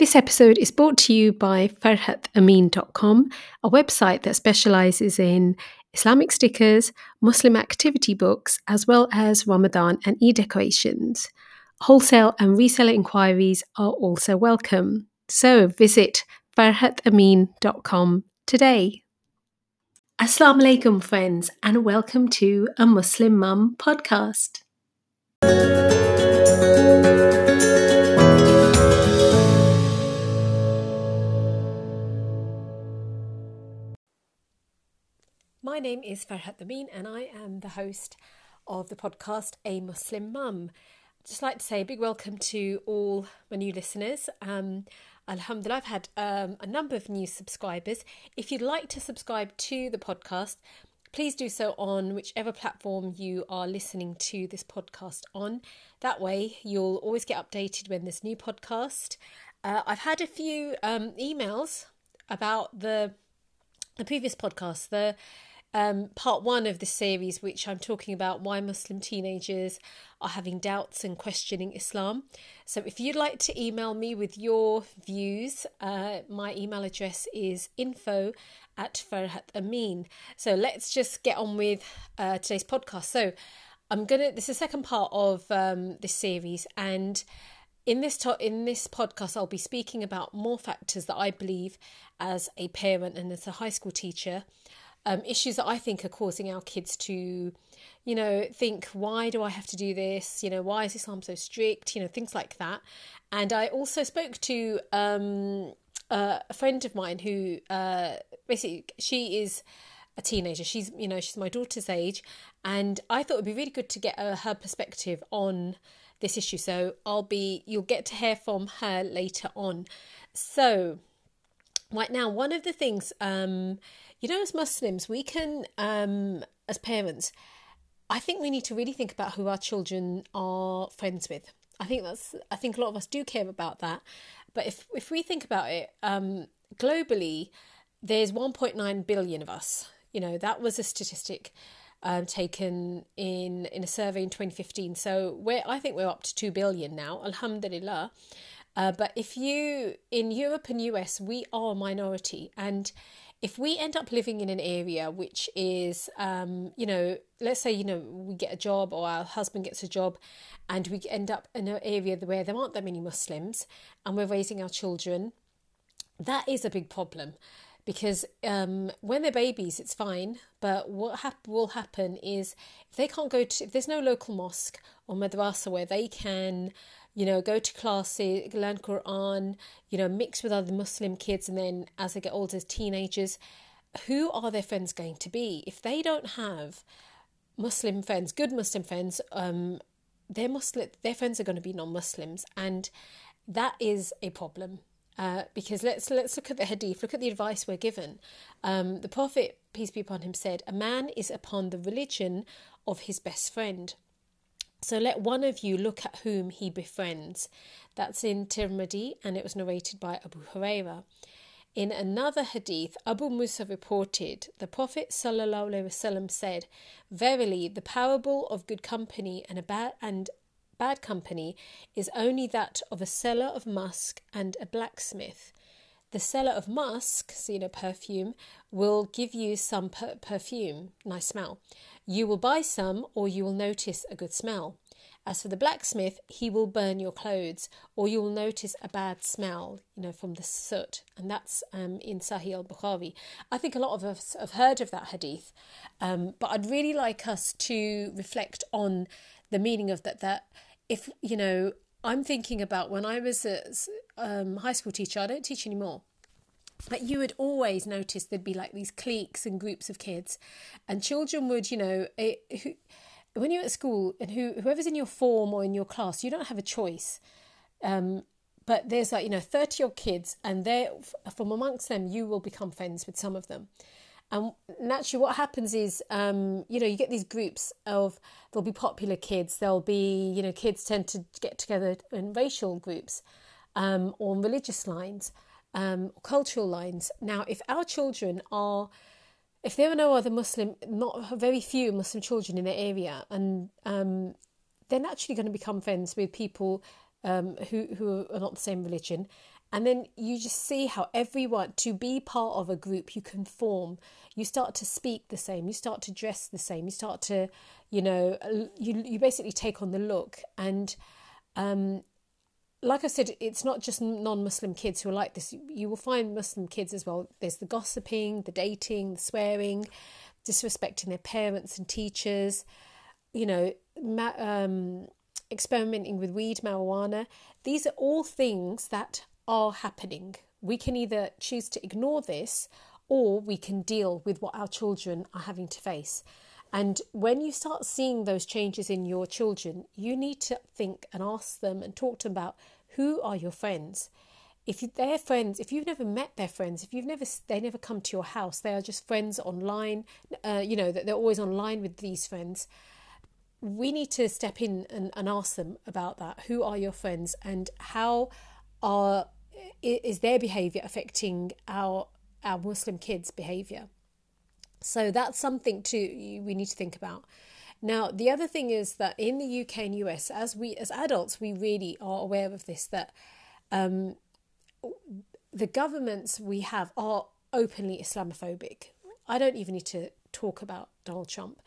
This episode is brought to you by farhatamin.com, a website that specializes in Islamic stickers, Muslim activity books, as well as Ramadan and Eid decorations. Wholesale and reseller inquiries are also welcome. So visit farhatamin.com today. Assalamu alaikum, friends, and welcome to a Muslim Mum podcast. My name is Farhat Amin, and I am the host of the podcast A Muslim Mum. I'd just like to say a big welcome to all my new listeners. Um, Alhamdulillah, I've had um, a number of new subscribers. If you'd like to subscribe to the podcast, please do so on whichever platform you are listening to this podcast on. That way, you'll always get updated when there's new podcast. Uh, I've had a few um, emails about the the previous podcast, the um, part one of this series, which I'm talking about why Muslim teenagers are having doubts and questioning Islam. So, if you'd like to email me with your views, uh, my email address is info at Farhat Amin. So, let's just get on with uh, today's podcast. So, I'm gonna. This is the second part of um, this series, and in this to- in this podcast, I'll be speaking about more factors that I believe, as a parent and as a high school teacher, um, issues that I think are causing our kids to, you know, think, why do I have to do this? You know, why is Islam so strict? You know, things like that. And I also spoke to um, uh, a friend of mine who uh, basically she is a teenager. She's, you know, she's my daughter's age, and I thought it'd be really good to get uh, her perspective on this issue. So I'll be, you'll get to hear from her later on. So right now, one of the things um, you know, as Muslims, we can, um, as parents, I think we need to really think about who our children are friends with. I think that's. I think a lot of us do care about that. But if if we think about it, um, globally, there's 1.9 billion of us. You know, that was a statistic um, taken in in a survey in 2015. So we're I think we're up to two billion now. Alhamdulillah. Uh, but if you in Europe and US, we are a minority, and if we end up living in an area which is, um, you know, let's say, you know, we get a job or our husband gets a job and we end up in an area where there aren't that many Muslims and we're raising our children, that is a big problem because um, when they're babies, it's fine. But what hap- will happen is if they can't go to, if there's no local mosque or madrasa where they can you know, go to classes, learn Quran, you know, mix with other Muslim kids, and then as they get older, as teenagers, who are their friends going to be? If they don't have Muslim friends, good Muslim friends, um, their Muslim, their friends are going to be non-Muslims, and that is a problem. Uh, because let's let's look at the hadith, look at the advice we're given. Um, the Prophet, peace be upon him, said, "A man is upon the religion of his best friend." So let one of you look at whom he befriends. That's in Tirmidhi and it was narrated by Abu Huraira. In another hadith, Abu Musa reported, the Prophet ﷺ said, Verily, the parable of good company and a bad and bad company is only that of a seller of musk and a blacksmith. The seller of musk, so you know, perfume, will give you some per- perfume, nice smell. You will buy some, or you will notice a good smell. As for the blacksmith, he will burn your clothes, or you will notice a bad smell, you know, from the soot. And that's um, in Sahih al Bukhari. I think a lot of us have heard of that hadith, um, but I'd really like us to reflect on the meaning of that. That if, you know, I'm thinking about when I was a um, high school teacher, I don't teach anymore. But you would always notice there'd be like these cliques and groups of kids, and children would, you know, it, who, when you're at school and who, whoever's in your form or in your class, you don't have a choice. Um, but there's like, you know, 30 odd kids, and they from amongst them, you will become friends with some of them. And naturally, what happens is, um, you know, you get these groups of there'll be popular kids, there'll be, you know, kids tend to get together in racial groups um, or on religious lines, um, cultural lines. Now, if our children are if there are no other Muslim, not very few Muslim children in the area, and um, they're naturally going to become friends with people um, who who are not the same religion, And then you just see how everyone, to be part of a group, you conform. You start to speak the same. You start to dress the same. You start to, you know, you you basically take on the look. And um, like I said, it's not just non-Muslim kids who are like this. You will find Muslim kids as well. There's the gossiping, the dating, the swearing, disrespecting their parents and teachers. You know, ma- um, experimenting with weed, marijuana. These are all things that are happening. We can either choose to ignore this or we can deal with what our children are having to face. And when you start seeing those changes in your children, you need to think and ask them and talk to them about who are your friends. If they're friends, if you've never met their friends, if you've never they never come to your house, they are just friends online. Uh, you know that they're always online with these friends. We need to step in and, and ask them about that. Who are your friends, and how are is their behavior affecting our our Muslim kids' behavior? So that's something to we need to think about. Now, the other thing is that in the UK and US, as we as adults, we really are aware of this that um, the governments we have are openly Islamophobic. I don't even need to talk about Donald Trump,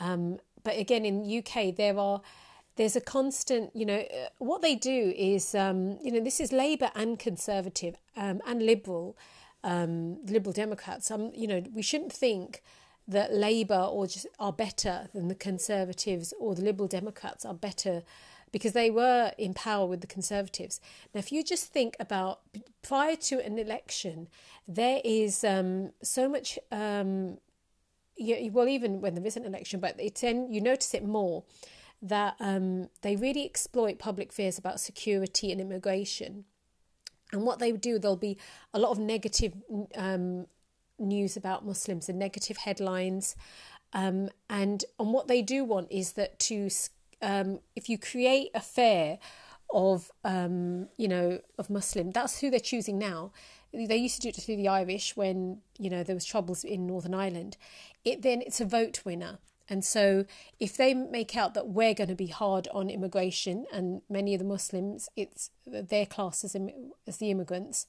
um, but again, in UK, there are there's a constant, you know, uh, what they do is, um, you know, this is Labour and Conservative um, and Liberal, um, Liberal Democrats. Um, you know, we shouldn't think that Labour or just are better than the Conservatives or the Liberal Democrats are better because they were in power with the Conservatives. Now, if you just think about prior to an election, there is um, so much. Um, well, even when there is an election, but it's in, you notice it more that um, they really exploit public fears about security and immigration. And what they do, there'll be a lot of negative um, news about Muslims and negative headlines. Um, and and what they do want is that to um, if you create a fear of um, you know of Muslim, that's who they're choosing now. They used to do it through the Irish when you know there was troubles in Northern Ireland. It then it's a vote winner. And so, if they make out that we're going to be hard on immigration, and many of the Muslims, it's their class as, as the immigrants,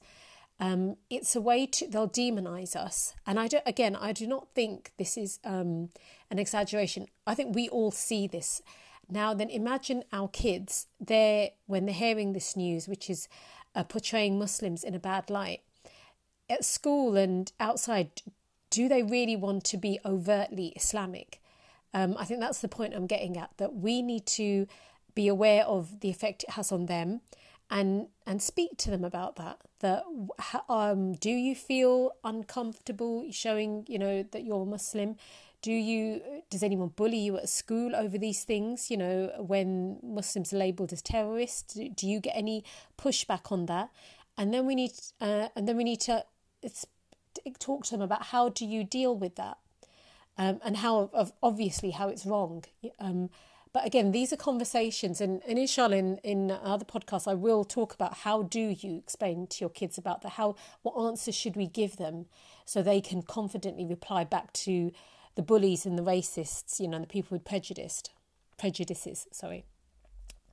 um, it's a way to they'll demonize us. And I don't, again, I do not think this is um, an exaggeration. I think we all see this now. Then imagine our kids. They when they're hearing this news, which is uh, portraying Muslims in a bad light at school and outside. Do they really want to be overtly Islamic? Um, I think that's the point I'm getting at that we need to be aware of the effect it has on them and and speak to them about that that um do you feel uncomfortable showing you know that you're muslim? Do you does anyone bully you at school over these things you know when muslims are labeled as terrorists? Do, do you get any pushback on that? And then we need uh, and then we need to talk to them about how do you deal with that um, and how obviously how it's wrong. Um, but again, these are conversations, and, and inshallah, in, in other podcasts, I will talk about how do you explain to your kids about the how what answers should we give them so they can confidently reply back to the bullies and the racists, you know, and the people with prejudiced prejudices. Sorry.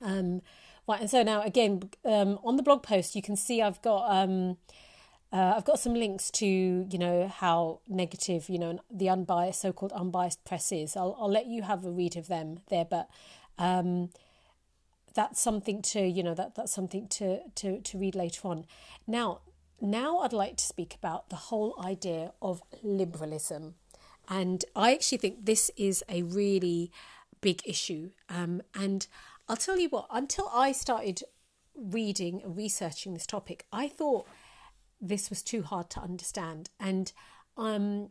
Um, right, and so now again um, on the blog post, you can see I've got um, uh, I've got some links to you know how negative you know the unbiased so-called unbiased press is. I'll I'll let you have a read of them there, but um, that's something to you know that that's something to to to read later on. Now now I'd like to speak about the whole idea of liberalism, and I actually think this is a really big issue. Um, and I'll tell you what, until I started reading and researching this topic, I thought this was too hard to understand. And um,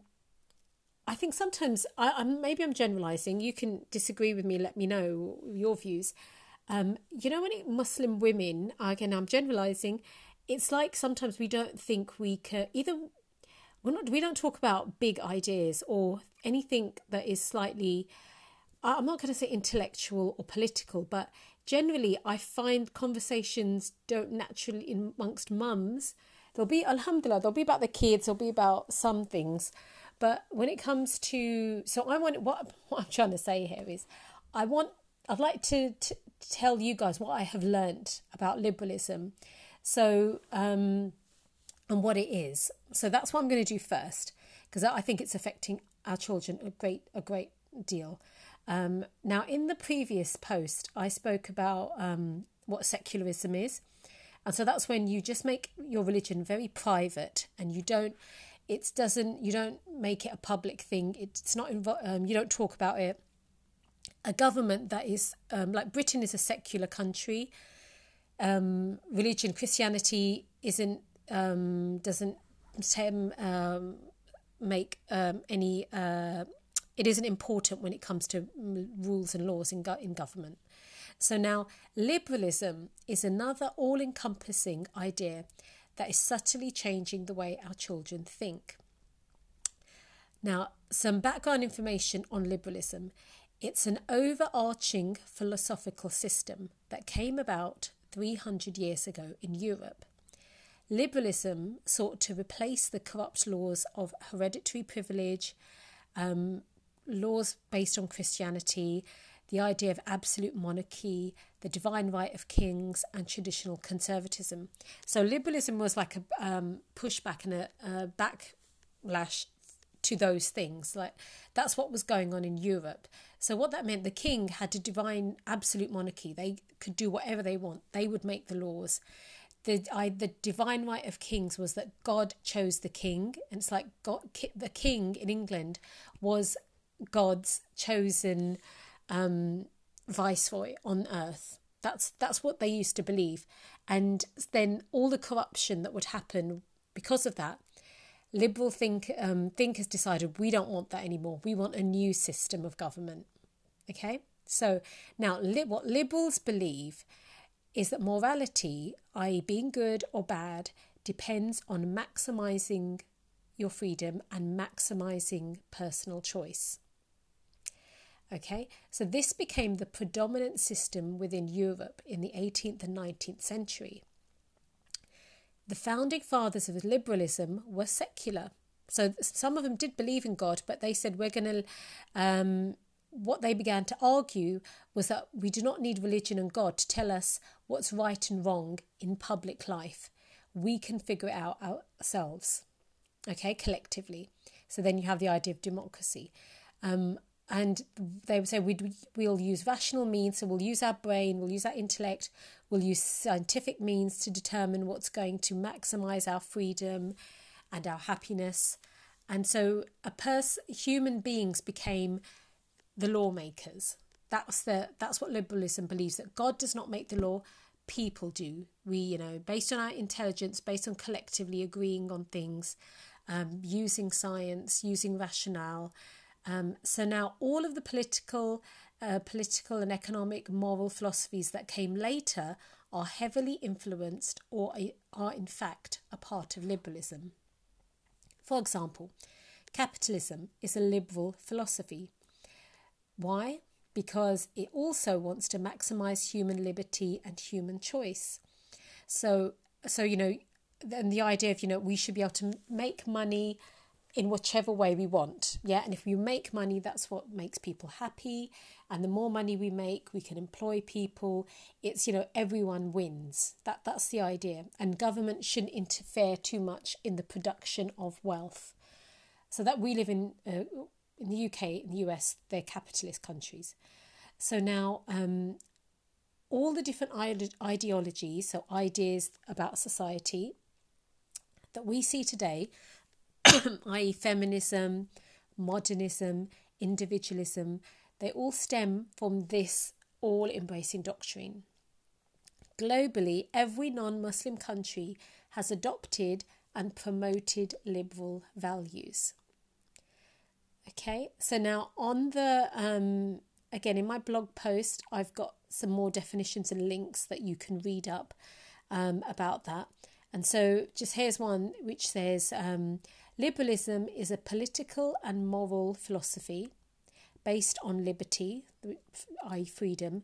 I think sometimes I, I'm maybe I'm generalizing. You can disagree with me. Let me know your views. Um, you know, when it, Muslim women, again, I'm generalizing. It's like sometimes we don't think we can either. We're not. We don't talk about big ideas or anything that is slightly. I'm not going to say intellectual or political, but generally, I find conversations don't naturally amongst mums There'll be, alhamdulillah, there'll be about the kids, there'll be about some things. But when it comes to, so I want, what, what I'm trying to say here is, I want, I'd like to, to tell you guys what I have learned about liberalism So, um, and what it is. So that's what I'm going to do first because I think it's affecting our children a great a great deal. Um, now, in the previous post, I spoke about um, what secularism is, and so that's when you just make your religion very private and you don't. It doesn't. You don't make it a public thing. It's not. Um, you don't talk about it. A government that is um, like Britain is a secular country. Um, religion, Christianity isn't um, doesn't um, make um, any. Uh, it isn't important when it comes to rules and laws in go- in government. So now, liberalism is another all-encompassing idea that is subtly changing the way our children think. Now, some background information on liberalism. It's an overarching philosophical system that came about 300 years ago in Europe. Liberalism sought to replace the corrupt laws of hereditary privilege, um, laws based on Christianity, the idea of absolute monarchy, the divine right of kings, and traditional conservatism. So liberalism was like a um, pushback and a, a backlash to those things. Like that's what was going on in Europe. So what that meant, the king had a divine absolute monarchy. They could do whatever they want. They would make the laws the I, the divine right of kings was that God chose the king, and it's like God, the king in England was God's chosen um, viceroy on earth. That's that's what they used to believe, and then all the corruption that would happen because of that. Liberal think um, thinkers decided we don't want that anymore. We want a new system of government. Okay, so now li- what liberals believe is that morality, i.e., being good or bad, depends on maximizing your freedom and maximizing personal choice. Okay, so this became the predominant system within Europe in the 18th and 19th century. The founding fathers of liberalism were secular. So some of them did believe in God, but they said we're going to um, what they began to argue was that we do not need religion and God to tell us what's right and wrong in public life. We can figure it out ourselves, okay, collectively. So then you have the idea of democracy. Um, and they would say we'd, we'll use rational means, so we'll use our brain, we'll use our intellect, we'll use scientific means to determine what's going to maximize our freedom and our happiness. And so a person, human beings became the lawmakers. That's the that's what liberalism believes that God does not make the law, people do. We, you know, based on our intelligence, based on collectively agreeing on things, um, using science, using rationale. Um, so now all of the political, uh, political and economic, moral philosophies that came later are heavily influenced or are in fact a part of liberalism. For example, capitalism is a liberal philosophy. Why? Because it also wants to maximize human liberty and human choice. So, so you know, and the idea of you know we should be able to make money in whichever way we want. Yeah, and if we make money, that's what makes people happy. And the more money we make, we can employ people. It's you know everyone wins. That that's the idea. And government shouldn't interfere too much in the production of wealth. So that we live in uh, in the UK, in the US, they're capitalist countries. So now, um, all the different ideologies, so ideas about society that we see today, i.e., feminism, modernism, individualism, they all stem from this all embracing doctrine. Globally, every non Muslim country has adopted and promoted liberal values. Okay, so now on the um, again in my blog post, I've got some more definitions and links that you can read up um, about that. And so, just here's one which says um, liberalism is a political and moral philosophy based on liberty, i.e., freedom,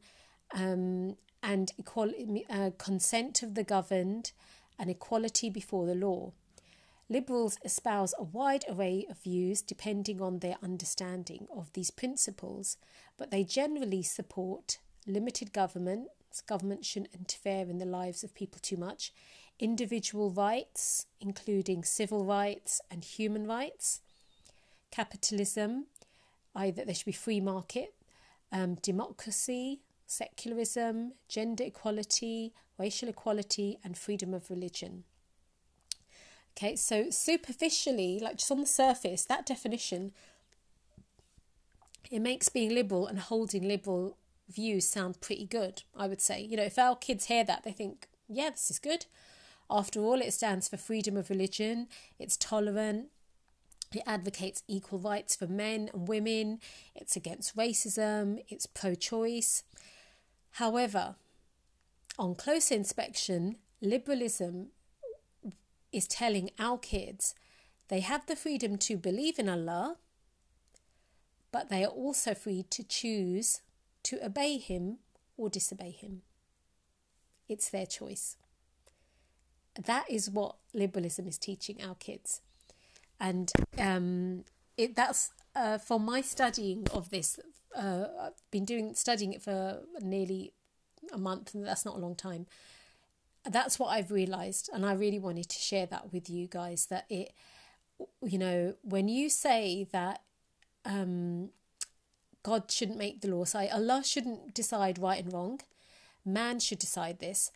um, and equality, uh, consent of the governed, and equality before the law. Liberals espouse a wide array of views depending on their understanding of these principles, but they generally support limited government. Government shouldn't interfere in the lives of people too much, individual rights, including civil rights and human rights, capitalism, either there should be free market, um, democracy, secularism, gender equality, racial equality, and freedom of religion. Okay, so superficially, like just on the surface, that definition it makes being liberal and holding liberal views sound pretty good, I would say. You know, if our kids hear that, they think, yeah, this is good. After all, it stands for freedom of religion, it's tolerant, it advocates equal rights for men and women, it's against racism, it's pro choice. However, on close inspection, liberalism is telling our kids they have the freedom to believe in Allah, but they are also free to choose to obey Him or disobey Him. It's their choice. That is what liberalism is teaching our kids. And um, it, that's uh, for my studying of this. Uh, I've been doing studying it for nearly a month, and that's not a long time that's what I've realized, and I really wanted to share that with you guys. That it, you know, when you say that um, God shouldn't make the law, say Allah shouldn't decide right and wrong, man should decide this.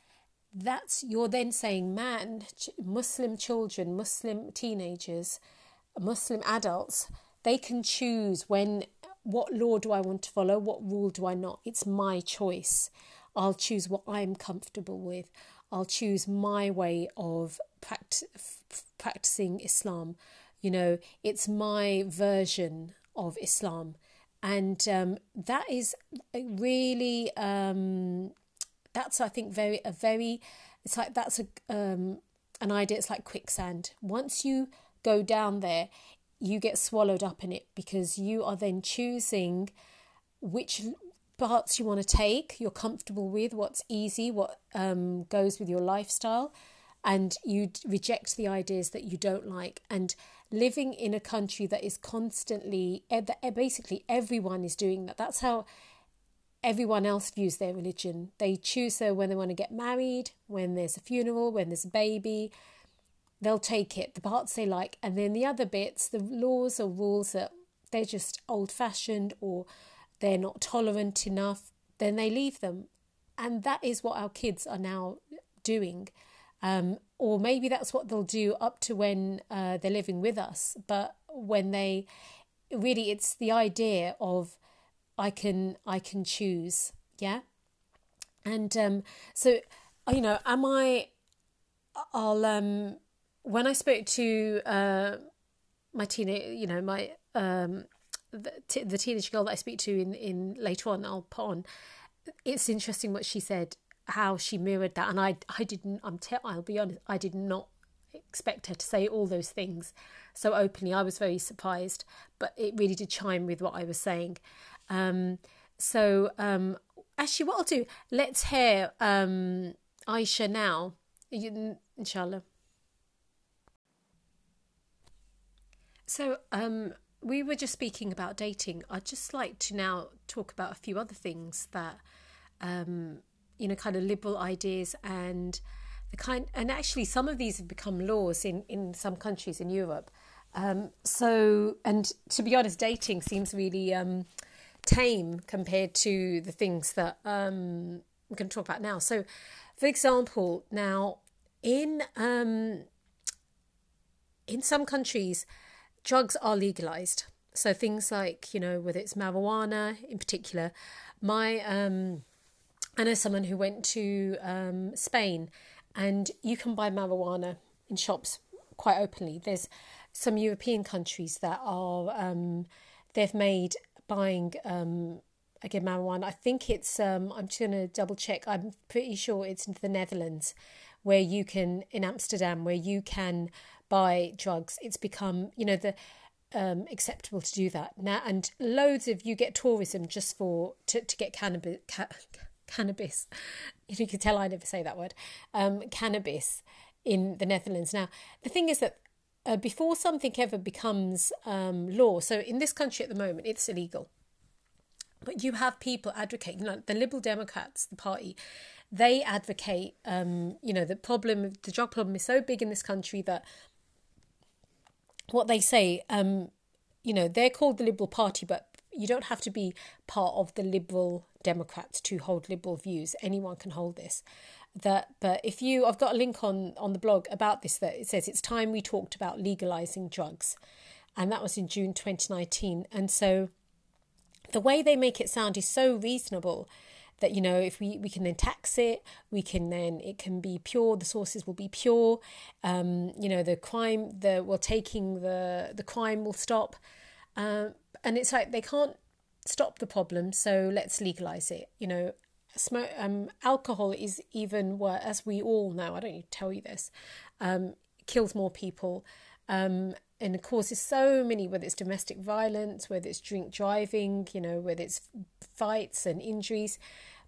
That's you're then saying man, Muslim children, Muslim teenagers, Muslim adults, they can choose when what law do I want to follow, what rule do I not. It's my choice. I'll choose what I'm comfortable with. I'll choose my way of pract- practicing Islam. You know, it's my version of Islam. And um, that is really, um, that's, I think, very, a very, it's like that's a, um, an idea, it's like quicksand. Once you go down there, you get swallowed up in it because you are then choosing which parts you want to take, you're comfortable with, what's easy, what um, goes with your lifestyle, and you reject the ideas that you don't like. And living in a country that is constantly, basically, everyone is doing that. That's how everyone else views their religion. They choose so when they want to get married, when there's a funeral, when there's a baby. They'll take it, the parts they like, and then the other bits, the laws or rules that they're just old fashioned or they're not tolerant enough, then they leave them. And that is what our kids are now doing. Um, or maybe that's what they'll do up to when uh, they're living with us. But when they really, it's the idea of I can I can choose, yeah. And um, so you know, am I? I'll um, when I spoke to uh, my teenage, you know, my um, the, t- the teenage girl that I speak to in, in later on, I'll put on. It's interesting what she said, how she mirrored that, and I I didn't. I'm te- I'll be honest, I did not expect her to say all those things so openly. I was very surprised, but it really did chime with what I was saying. Um, so um, actually, what I'll do, let's hear um, Aisha now, inshallah. So um, we were just speaking about dating. I'd just like to now talk about a few other things that, um, you know, kind of liberal ideas and the kind, and actually some of these have become laws in, in some countries in Europe. Um, so, and to be honest, dating seems really um, tame compared to the things that um, we're going to talk about now. So, for example, now in um, in some countries, drugs are legalized. So things like, you know, whether it's marijuana in particular, my um, I know someone who went to um, Spain and you can buy marijuana in shops quite openly. There's some European countries that are um, they've made buying um, again marijuana. I think it's um, I'm just gonna double check. I'm pretty sure it's in the Netherlands where you can in Amsterdam where you can buy drugs. It's become, you know, the um, acceptable to do that now, and loads of you get tourism just for to to get cannabis. Ca- cannabis, you can tell I never say that word. Um, cannabis in the Netherlands. Now, the thing is that uh, before something ever becomes um, law, so in this country at the moment, it's illegal. But you have people advocating, like the Liberal Democrats, the party, they advocate, um, you know, the problem, the drug problem is so big in this country that what they say, um, you know, they're called the Liberal Party, but you don't have to be part of the Liberal Democrats to hold liberal views. Anyone can hold this. That, but if you, I've got a link on on the blog about this that it says it's time we talked about legalizing drugs, and that was in June 2019. And so, the way they make it sound is so reasonable that you know if we we can then tax it we can then it can be pure the sources will be pure. Um you know the crime the well taking the the crime will stop. Um and it's like they can't stop the problem so let's legalize it you know smoke um alcohol is even worse as we all know i don't need to tell you this um kills more people. Um and causes so many whether it's domestic violence whether it's drink driving you know whether it's fights and injuries.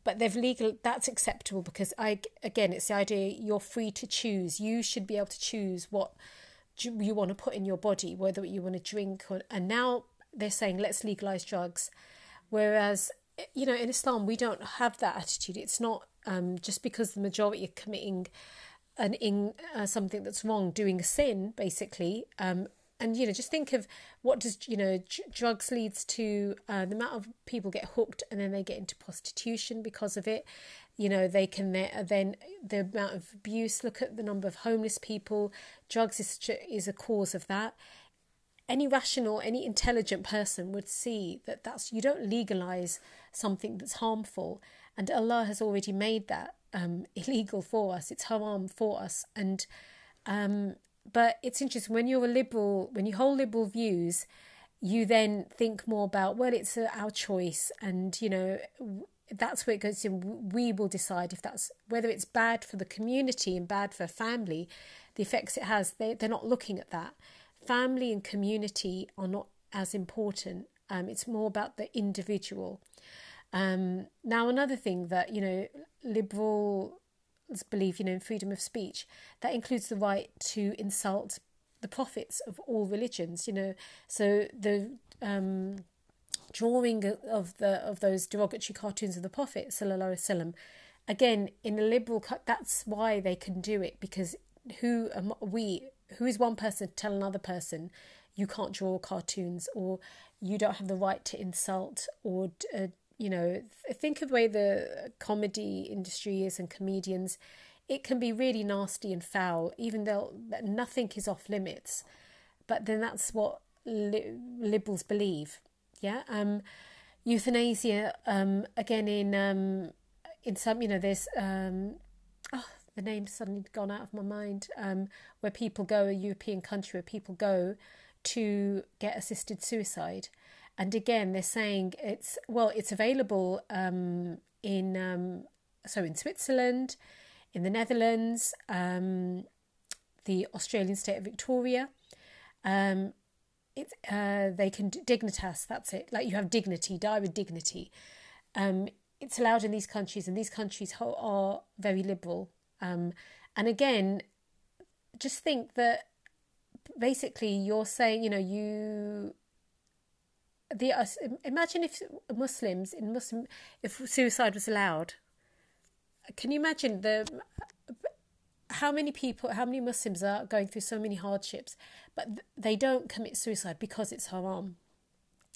But they've legal that's acceptable because i again it's the idea you're free to choose. You should be able to choose what you want to put in your body whether you want to drink or and now they're saying let's legalize drugs. Whereas you know in islam we don't have that attitude. It's not um, just because the majority are committing an in uh, something that's wrong doing a sin basically um, and you know just think of what does you know drugs leads to uh, the amount of people get hooked and then they get into prostitution because of it. You know they can then the amount of abuse look at the number of homeless people. Drugs is is a cause of that. Any rational any intelligent person would see that that's you don't legalize something that's harmful and Allah has already made that um, illegal for us it's haram for us and um, but it's interesting when you're a liberal, when you hold liberal views, you then think more about well, it's uh, our choice, and you know that's where it goes in. We will decide if that's whether it's bad for the community and bad for family, the effects it has. They they're not looking at that. Family and community are not as important. Um, it's more about the individual. Um, now, another thing that you know, liberals believe you know in freedom of speech that includes the right to insult the prophets of all religions you know. So the um, drawing of the of those derogatory cartoons of the prophet sallallahu alaihi wasallam again in a liberal cut, that's why they can do it because who am we who is one person to tell another person you can't draw cartoons or you don't have the right to insult or uh, you know, think of the way the comedy industry is and comedians. It can be really nasty and foul, even though nothing is off limits. But then that's what li- liberals believe. Yeah. Um, euthanasia. Um, again in um, in some, you know, there's um, oh, the name's suddenly gone out of my mind. Um, where people go, a European country where people go to get assisted suicide and again, they're saying it's well, it's available um, in um, so in Switzerland, in the Netherlands, um, the Australian state of Victoria. Um, it's uh, they can dignitas. That's it. Like you have dignity, die with dignity. Um, it's allowed in these countries, and these countries are very liberal. Um, and again, just think that basically you're saying, you know, you the uh, imagine if Muslims in Muslim if suicide was allowed. Can you imagine the how many people, how many Muslims are going through so many hardships, but they don't commit suicide because it's haram.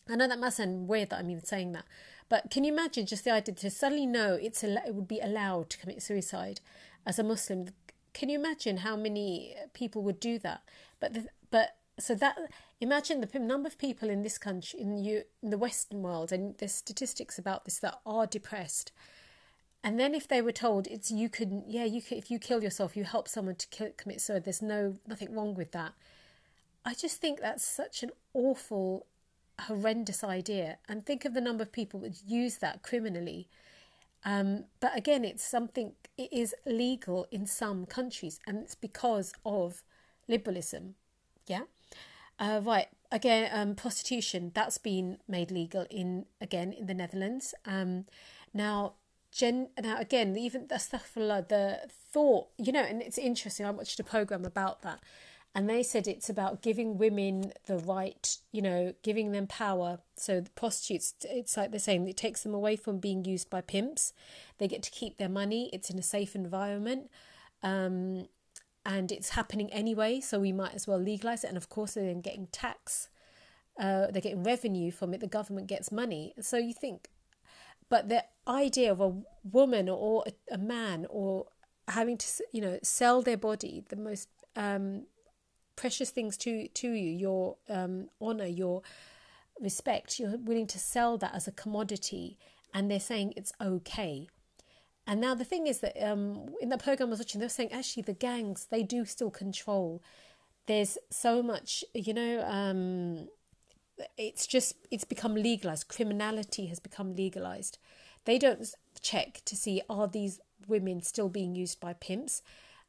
I know that must sound weird that I'm even saying that, but can you imagine just the idea to suddenly know it's it would be allowed to commit suicide as a Muslim? Can you imagine how many people would do that? But the, but so that imagine the number of people in this country in you in the western world and there's statistics about this that are depressed. And then if they were told it's you can yeah you if you kill yourself you help someone to kill, commit suicide there's no nothing wrong with that. I just think that's such an awful horrendous idea. And think of the number of people that use that criminally. Um, but again it's something it is legal in some countries and it's because of liberalism. Yeah uh, right. Again, um, prostitution that's been made legal in again in the Netherlands. Um, now, gen now again, even the stuff the thought, you know, and it's interesting. I watched a program about that, and they said it's about giving women the right, you know, giving them power. So the prostitutes, it's like they're saying it takes them away from being used by pimps. They get to keep their money. It's in a safe environment. Um, and it's happening anyway, so we might as well legalize it. And of course, they're then getting tax, uh, they're getting revenue from it. The government gets money. So you think, but the idea of a woman or a, a man or having to, you know, sell their body, the most um, precious things to to you, your um, honor, your respect. You're willing to sell that as a commodity, and they're saying it's okay. And now the thing is that um, in that program I was watching, they were saying actually the gangs they do still control. There's so much, you know. Um, it's just it's become legalized. Criminality has become legalized. They don't check to see are these women still being used by pimps.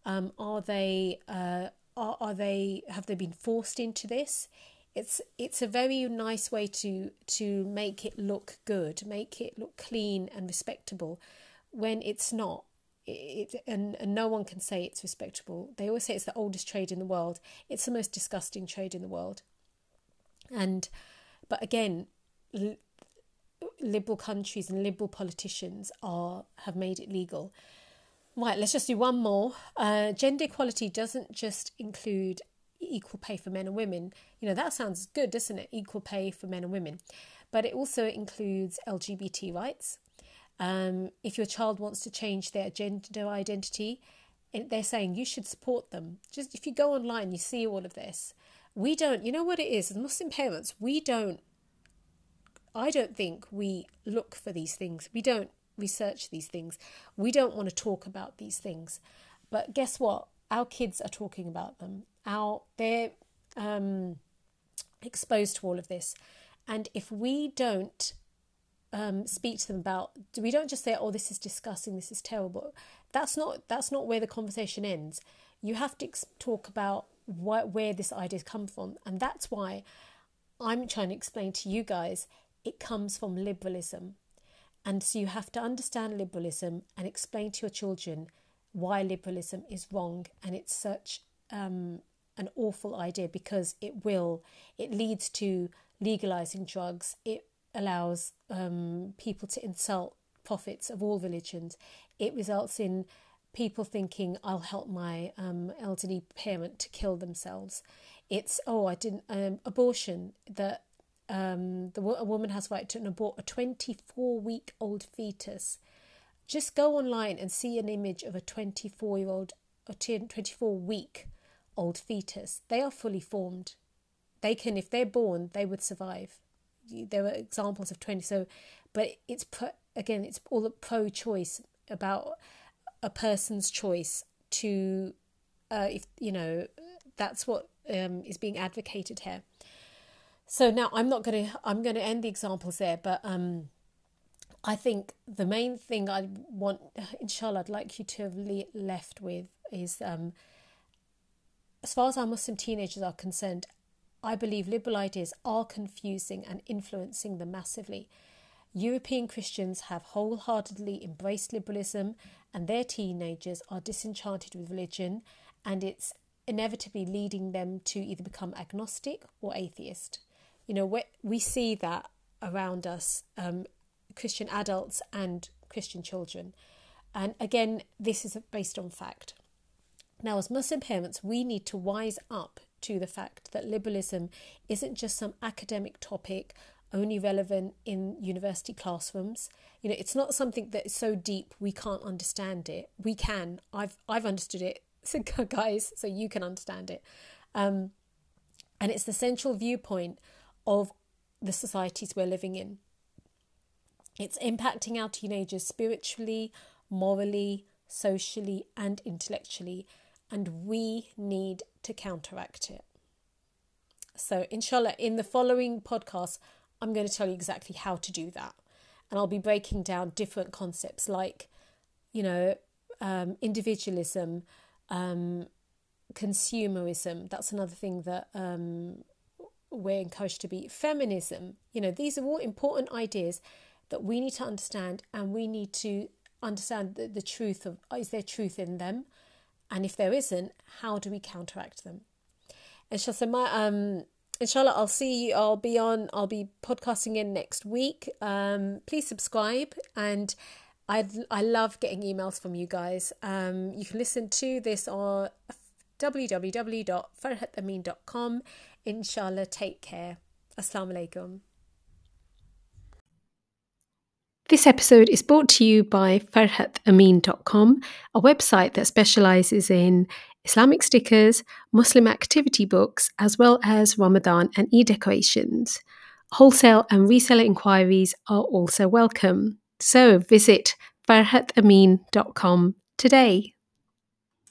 Um, are they uh, are, are they have they been forced into this? It's it's a very nice way to to make it look good, make it look clean and respectable, when it's not. It, and, and no one can say it's respectable. They always say it's the oldest trade in the world. It's the most disgusting trade in the world. And, but again, liberal countries and liberal politicians are have made it legal. Right, let's just do one more. Uh, gender equality doesn't just include equal pay for men and women. You know, that sounds good, doesn't it? Equal pay for men and women. But it also includes LGBT rights. Um, if your child wants to change their gender identity, they're saying you should support them. Just if you go online, you see all of this. We don't, you know what it is, as Muslim parents, we don't, I don't think we look for these things. We don't research these things. We don't want to talk about these things. But guess what? Our kids are talking about them. Our they're um, exposed to all of this. And if we don't um, speak to them about, we don't just say, "Oh, this is disgusting. This is terrible." That's not that's not where the conversation ends. You have to talk about what, where this idea has come from, and that's why I'm trying to explain to you guys. It comes from liberalism. And so you have to understand liberalism and explain to your children why liberalism is wrong and it's such um, an awful idea because it will, it leads to legalizing drugs, it allows um, people to insult prophets of all religions, it results in people thinking, I'll help my um, elderly parent to kill themselves. It's, oh, I didn't, um, abortion, that um, the a woman has right to an abort a 24 week old fetus. Just go online and see an image of a 24 year old, a 24 week old fetus. They are fully formed. They can, if they're born, they would survive. There were examples of 20. So, but it's pro, again, it's all the pro choice about a person's choice to, uh, if you know, that's what um, is being advocated here. So now I'm not going to I'm going to end the examples there, but um, I think the main thing I want, inshallah, I'd like you to have le- left with is, um, as far as our Muslim teenagers are concerned, I believe liberal ideas are confusing and influencing them massively. European Christians have wholeheartedly embraced liberalism, and their teenagers are disenchanted with religion, and it's inevitably leading them to either become agnostic or atheist. You know, we, we see that around us, um, Christian adults and Christian children. And again, this is based on fact. Now, as Muslim parents, we need to wise up to the fact that liberalism isn't just some academic topic only relevant in university classrooms. You know, it's not something that is so deep we can't understand it. We can. I've I've understood it, so guys, so you can understand it. Um, and it's the central viewpoint of the societies we're living in. It's impacting our teenagers spiritually, morally, socially, and intellectually, and we need to counteract it. So, inshallah, in the following podcast, I'm going to tell you exactly how to do that. And I'll be breaking down different concepts like, you know, um, individualism, um, consumerism. That's another thing that um, we're encouraged to be feminism. You know, these are all important ideas that we need to understand and we need to understand the, the truth of is there truth in them? And if there isn't, how do we counteract them? inshallah, my, um, inshallah, I'll see you. I'll be on. I'll be podcasting in next week. Um, please subscribe and. I I love getting emails from you guys. Um, you can listen to this on www.farhatamin.com. Inshallah, take care. Assalamu alaikum. This episode is brought to you by farhatamin.com, a website that specializes in Islamic stickers, Muslim activity books, as well as Ramadan and Eid decorations. Wholesale and reseller inquiries are also welcome. So visit farhatamin.com today.